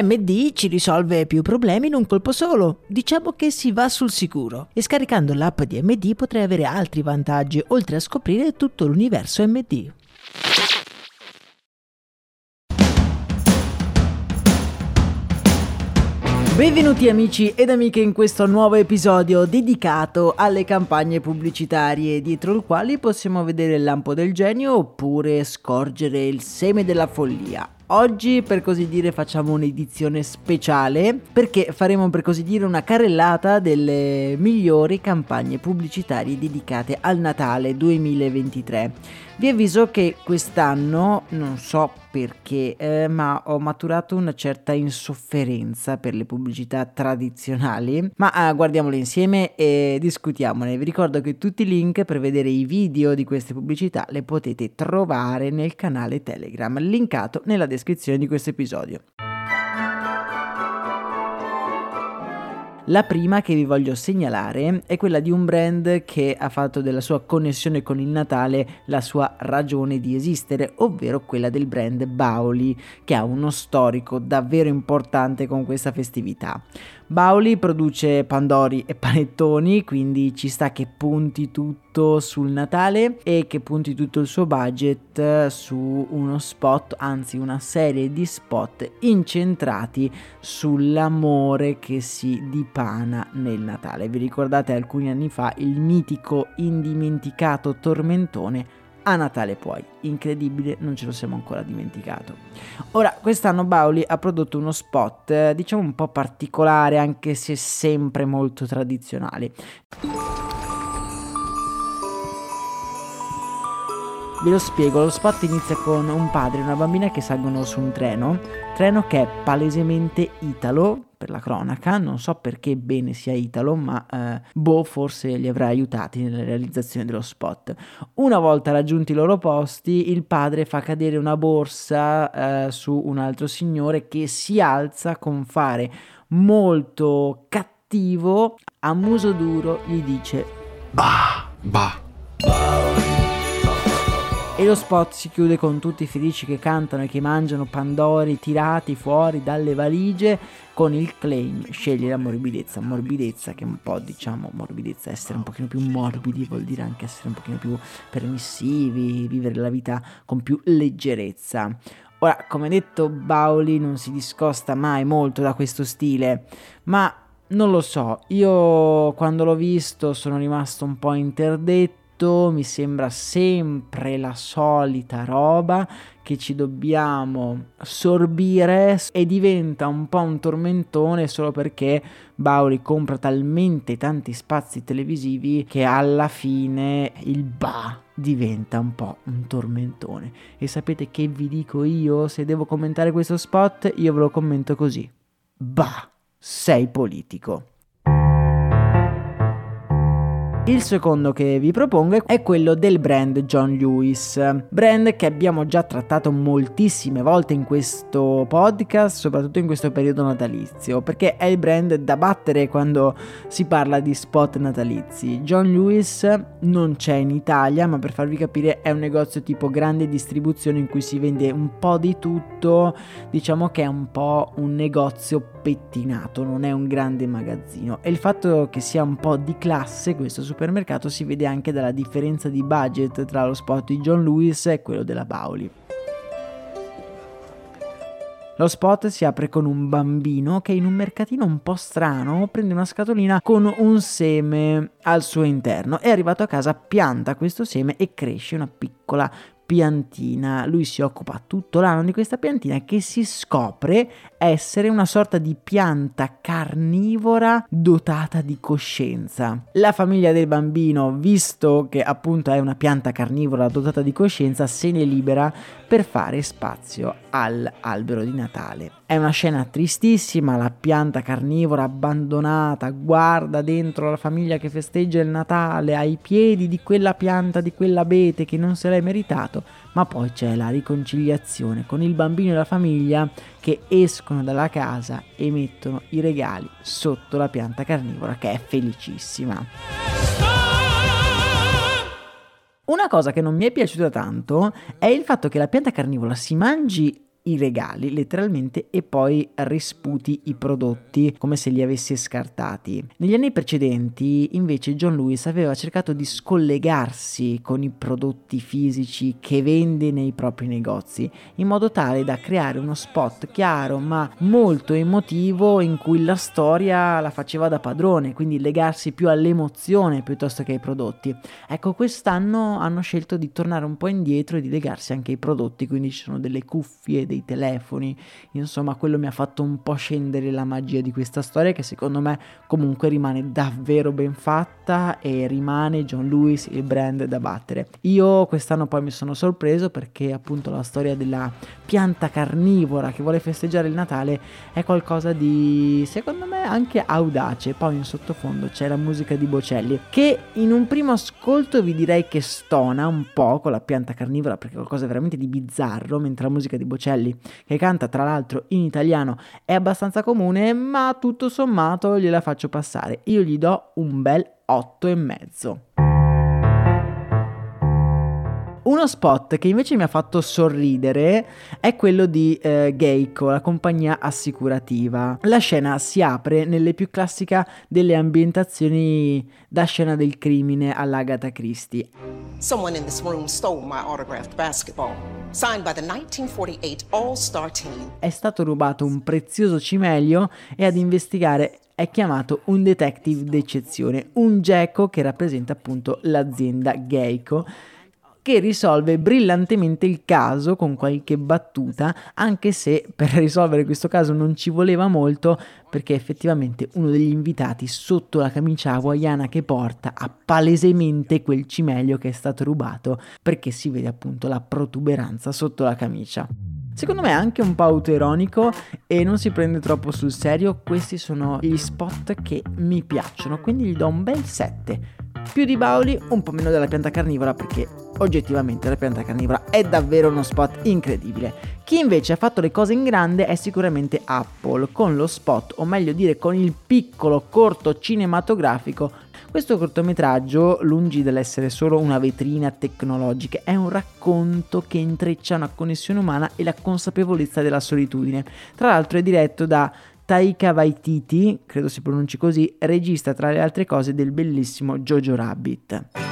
MD ci risolve più problemi in un colpo solo. Diciamo che si va sul sicuro. E scaricando l'app di MD potrai avere altri vantaggi, oltre a scoprire tutto l'universo MD. Benvenuti amici ed amiche in questo nuovo episodio dedicato alle campagne pubblicitarie, dietro il quale possiamo vedere il lampo del genio oppure scorgere il seme della follia. Oggi per così dire facciamo un'edizione speciale perché faremo per così dire una carrellata delle migliori campagne pubblicitarie dedicate al Natale 2023. Vi avviso che quest'anno, non so perché, eh, ma ho maturato una certa insofferenza per le pubblicità tradizionali, ma eh, guardiamole insieme e discutiamone. Vi ricordo che tutti i link per vedere i video di queste pubblicità le potete trovare nel canale Telegram, linkato nella descrizione di questo episodio. La prima che vi voglio segnalare è quella di un brand che ha fatto della sua connessione con il Natale la sua ragione di esistere, ovvero quella del brand Bauli, che ha uno storico davvero importante con questa festività. Bauli produce pandori e panettoni, quindi ci sta che punti tutto sul Natale e che punti tutto il suo budget su uno spot, anzi una serie di spot incentrati sull'amore che si dipana nel Natale. Vi ricordate alcuni anni fa il mitico indimenticato tormentone a Natale poi. Incredibile, non ce lo siamo ancora dimenticato. Ora, quest'anno Bauli ha prodotto uno spot, eh, diciamo un po' particolare, anche se sempre molto tradizionale. Ve lo spiego, lo spot inizia con un padre e una bambina che salgono su un treno, treno che è palesemente italo, per la cronaca, non so perché bene sia italo, ma eh, boh forse li avrà aiutati nella realizzazione dello spot. Una volta raggiunti i loro posti, il padre fa cadere una borsa eh, su un altro signore che si alza con fare molto cattivo, a muso duro gli dice Bah, bah, bah e lo spot si chiude con tutti felici che cantano e che mangiano pandori tirati fuori dalle valigie con il claim scegli la morbidezza, morbidezza che è un po' diciamo morbidezza, essere un pochino più morbidi vuol dire anche essere un pochino più permissivi, vivere la vita con più leggerezza. Ora, come detto, Bauli non si discosta mai molto da questo stile, ma non lo so, io quando l'ho visto sono rimasto un po' interdetto tutto mi sembra sempre la solita roba che ci dobbiamo sorbire e diventa un po' un tormentone solo perché Bauri compra talmente tanti spazi televisivi che alla fine il ba diventa un po' un tormentone. E sapete che vi dico io? Se devo commentare questo spot, io ve lo commento così. Bah, sei politico. Il secondo che vi propongo è quello del brand John Lewis, brand che abbiamo già trattato moltissime volte in questo podcast, soprattutto in questo periodo natalizio, perché è il brand da battere quando si parla di spot natalizi. John Lewis non c'è in Italia, ma per farvi capire è un negozio tipo grande distribuzione in cui si vende un po' di tutto, diciamo che è un po' un negozio pettinato, non è un grande magazzino. E il fatto che sia un po' di classe questo supermercato si vede anche dalla differenza di budget tra lo spot di John Lewis e quello della Bauli. Lo spot si apre con un bambino che in un mercatino un po' strano prende una scatolina con un seme al suo interno. È arrivato a casa, pianta questo seme e cresce una piccola piantina. Lui si occupa tutto l'anno di questa piantina che si scopre essere una sorta di pianta carnivora dotata di coscienza. La famiglia del bambino, visto che appunto è una pianta carnivora dotata di coscienza, se ne libera per fare spazio all'albero di Natale. È una scena tristissima, la pianta carnivora abbandonata guarda dentro la famiglia che festeggia il Natale ai piedi di quella pianta, di quell'abete che non se l'è meritato, ma poi c'è la riconciliazione con il bambino e la famiglia che escono dalla casa e mettono i regali sotto la pianta carnivora che è felicissima. Una cosa che non mi è piaciuta tanto è il fatto che la pianta carnivora si mangi i regali letteralmente e poi risputi i prodotti come se li avesse scartati. Negli anni precedenti invece John Lewis aveva cercato di scollegarsi con i prodotti fisici che vende nei propri negozi in modo tale da creare uno spot chiaro ma molto emotivo in cui la storia la faceva da padrone, quindi legarsi più all'emozione piuttosto che ai prodotti. Ecco, quest'anno hanno scelto di tornare un po' indietro e di legarsi anche ai prodotti, quindi ci sono delle cuffie, dei telefoni, insomma quello mi ha fatto un po' scendere la magia di questa storia che secondo me comunque rimane davvero ben fatta e rimane John Lewis il brand da battere. Io quest'anno poi mi sono sorpreso perché appunto la storia della pianta carnivora che vuole festeggiare il Natale è qualcosa di secondo me anche audace, poi in sottofondo c'è la musica di Bocelli che in un primo ascolto vi direi che stona un po' con la pianta carnivora perché è qualcosa veramente di bizzarro mentre la musica di Bocelli Bocelli, che canta tra l'altro in italiano, è abbastanza comune, ma tutto sommato gliela faccio passare. Io gli do un bel 8 e mezzo. Uno spot che invece mi ha fatto sorridere è quello di eh, Geico, la compagnia assicurativa. La scena si apre nelle più classica delle ambientazioni da scena del crimine all'Agatha Christie. Someone in this room stole my autographed basketball, signed by the 1948 All-Star Team. È stato rubato un prezioso cimelio e ad investigare è chiamato un detective d'eccezione, un geco che rappresenta appunto l'azienda Geico che risolve brillantemente il caso con qualche battuta, anche se per risolvere questo caso non ci voleva molto, perché effettivamente uno degli invitati sotto la camicia hawaiana che porta ha palesemente quel cimelio che è stato rubato, perché si vede appunto la protuberanza sotto la camicia. Secondo me è anche un po' autoironico e non si prende troppo sul serio, questi sono gli spot che mi piacciono, quindi gli do un bel 7. Più di Bauli, un po' meno della pianta carnivora perché oggettivamente la pianta carnivora è davvero uno spot incredibile. Chi invece ha fatto le cose in grande è sicuramente Apple, con lo spot, o meglio dire con il piccolo corto cinematografico. Questo cortometraggio, lungi dall'essere solo una vetrina tecnologica, è un racconto che intreccia una connessione umana e la consapevolezza della solitudine. Tra l'altro è diretto da Taika Waititi, credo si pronunci così, regista tra le altre cose del bellissimo Jojo Rabbit.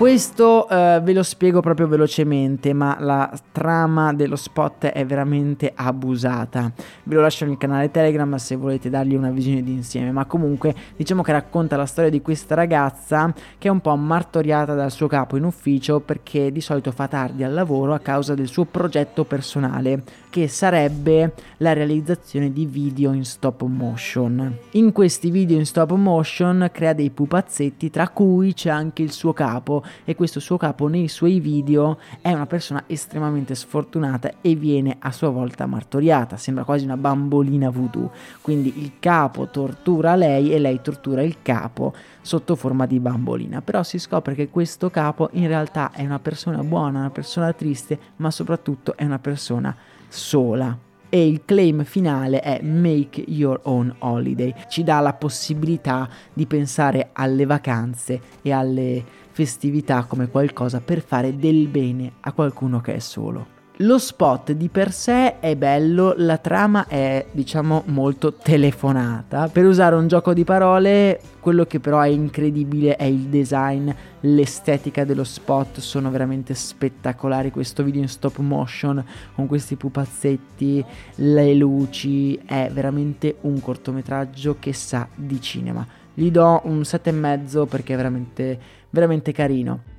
Questo eh, ve lo spiego proprio velocemente, ma la trama dello spot è veramente abusata. Ve lo lascio nel canale Telegram se volete dargli una visione d'insieme, ma comunque diciamo che racconta la storia di questa ragazza che è un po' martoriata dal suo capo in ufficio perché di solito fa tardi al lavoro a causa del suo progetto personale, che sarebbe la realizzazione di video in stop motion. In questi video in stop motion crea dei pupazzetti tra cui c'è anche il suo capo e questo suo capo nei suoi video è una persona estremamente sfortunata e viene a sua volta martoriata, sembra quasi una bambolina voodoo, quindi il capo tortura lei e lei tortura il capo sotto forma di bambolina, però si scopre che questo capo in realtà è una persona buona, una persona triste, ma soprattutto è una persona sola. E il claim finale è Make Your Own Holiday. Ci dà la possibilità di pensare alle vacanze e alle festività come qualcosa per fare del bene a qualcuno che è solo. Lo spot di per sé è bello, la trama è diciamo molto telefonata. Per usare un gioco di parole, quello che però è incredibile è il design, l'estetica dello spot, sono veramente spettacolari. Questo video in stop motion con questi pupazzetti, le luci, è veramente un cortometraggio che sa di cinema gli do un 7,5 perché è veramente, veramente carino.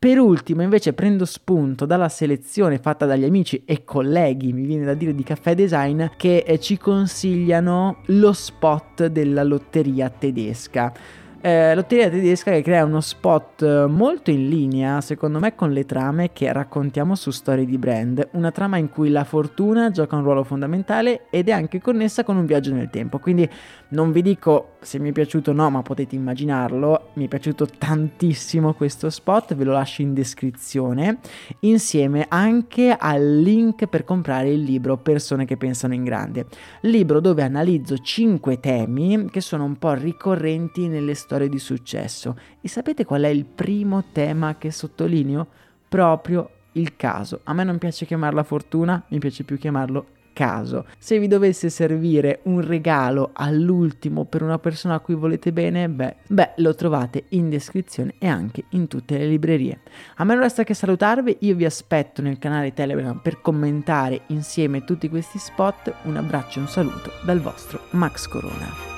Per ultimo, invece, prendo spunto dalla selezione fatta dagli amici e colleghi, mi viene da dire, di Caffè Design, che eh, ci consigliano lo spot della lotteria tedesca eh, Lotteria tedesca che crea uno spot eh, molto in linea, secondo me, con le trame che raccontiamo su storie di brand. Una trama in cui la fortuna gioca un ruolo fondamentale ed è anche connessa con un viaggio nel tempo. Quindi non vi dico se mi è piaciuto o no, ma potete immaginarlo. Mi è piaciuto tantissimo questo spot, ve lo lascio in descrizione, insieme anche al link per comprare il libro Persone che pensano in grande. Libro dove analizzo 5 temi che sono un po' ricorrenti nelle storie di successo. E sapete qual è il primo tema che sottolineo? Proprio il caso. A me non piace chiamarla fortuna, mi piace più chiamarlo caso. Se vi dovesse servire un regalo all'ultimo per una persona a cui volete bene, beh, beh, lo trovate in descrizione e anche in tutte le librerie. A me non resta che salutarvi, io vi aspetto nel canale Telegram per commentare insieme tutti questi spot. Un abbraccio e un saluto dal vostro Max Corona.